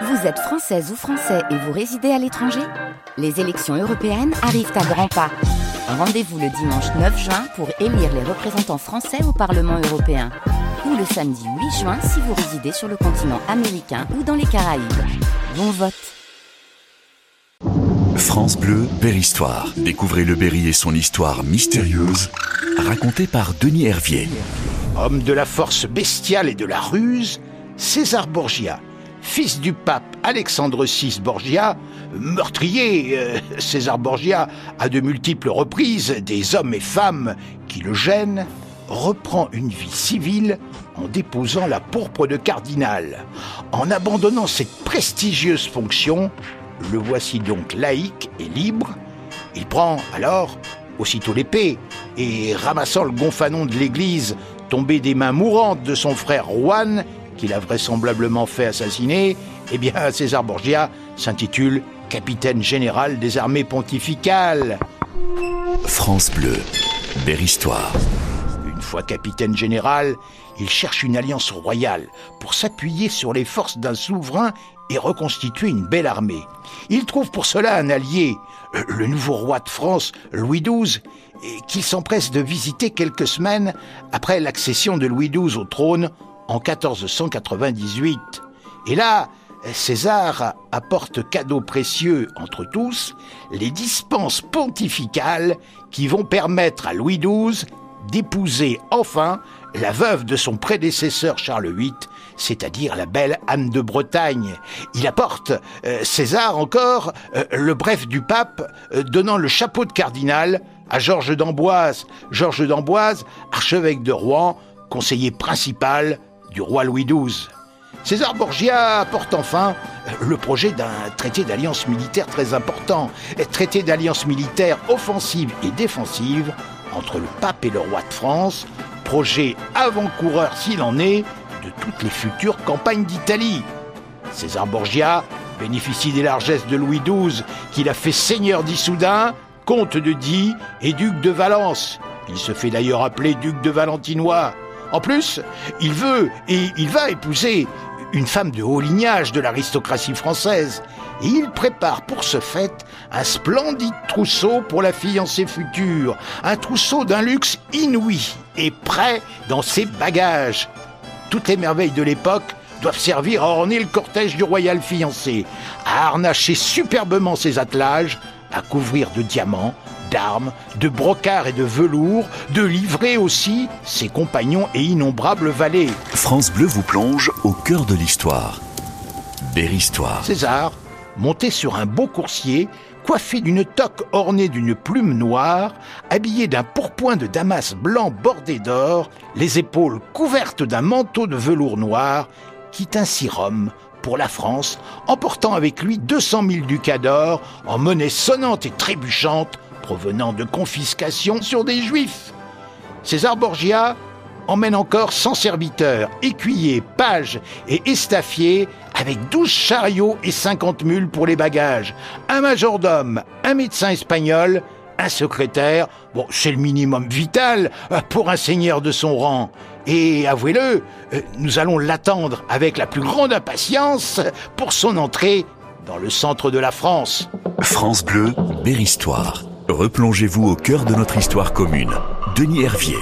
Vous êtes française ou français et vous résidez à l'étranger Les élections européennes arrivent à grands pas. Rendez-vous le dimanche 9 juin pour élire les représentants français au Parlement européen. Ou le samedi 8 juin si vous résidez sur le continent américain ou dans les Caraïbes. Bon vote France Bleu, Berry-Histoire. Découvrez le Berry et son histoire mystérieuse, racontée par Denis Hervier. Homme de la force bestiale et de la ruse, César Borgia, fils du pape Alexandre VI Borgia, meurtrier, euh, César Borgia, à de multiples reprises des hommes et femmes qui le gênent, reprend une vie civile en déposant la pourpre de cardinal. En abandonnant cette prestigieuse fonction, le voici donc laïque et libre. Il prend alors aussitôt l'épée et, ramassant le gonfanon de l'église tombé des mains mourantes de son frère Juan, qu'il a vraisemblablement fait assassiner, eh bien César Borgia s'intitule capitaine général des armées pontificales. France Bleu, Berry-Histoire. Une fois capitaine général, il cherche une alliance royale pour s'appuyer sur les forces d'un souverain et reconstituer une belle armée. Il trouve pour cela un allié, euh, le nouveau roi de France, Louis XII, qu'il s'empresse de visiter quelques semaines après l'accession de Louis XII au trône en 1498. Et là, César apporte cadeau précieux entre tous les dispenses pontificales qui vont permettre à Louis XII d'épouser enfin la veuve de son prédécesseur Charles VIII, c'est-à-dire la belle Anne de Bretagne. Il apporte, euh, César encore, euh, le bref du pape, euh, donnant le chapeau de cardinal à Georges d'Amboise. Georges d'Amboise, archevêque de Rouen, conseiller principal du roi Louis XII. César Borgia apporte enfin le projet d'un traité d'alliance militaire très important, traité d'alliance militaire offensive et défensive entre le pape et le roi de France, projet avant-coureur s'il en est de toutes les futures campagnes d'Italie. César Borgia bénéficie des largesses de Louis XII, qu'il a fait seigneur d'Issoudun, comte de Die et duc de Valence. Il se fait d'ailleurs appeler duc de Valentinois. En plus, il veut et il va épouser une femme de haut lignage de l'aristocratie française, et il prépare pour ce fait un splendide trousseau pour la fiancée future, un trousseau d'un luxe inouï et prêt dans ses bagages. Toutes les merveilles de l'époque doivent servir à orner le cortège du royal fiancé, à harnacher superbement ses attelages, à couvrir de diamants, d'armes, de brocarts et de velours, de livrer aussi ses compagnons et innombrables valets. France Bleu vous plonge au cœur de l'histoire. César, monté sur un beau coursier, coiffé d'une toque ornée d'une plume noire, habillé d'un pourpoint de damas blanc bordé d'or, les épaules couvertes d'un manteau de velours noir, quitte ainsi Rome pour la France, emportant avec lui 200 000 ducats d'or en monnaie sonnante et trébuchante provenant de confiscations sur des juifs. César Borgia emmène encore 100 serviteurs, écuyers, pages et estaffiers avec 12 chariots et 50 mules pour les bagages, un majordome, un médecin espagnol, un secrétaire, c'est le minimum vital euh, pour un seigneur de son rang. Et avouez-le, euh, nous allons l'attendre avec la plus grande impatience pour son entrée dans le centre de la France. France Bleu, Berry-Histoire. Replongez-vous au cœur de notre histoire commune. Denis Hervier.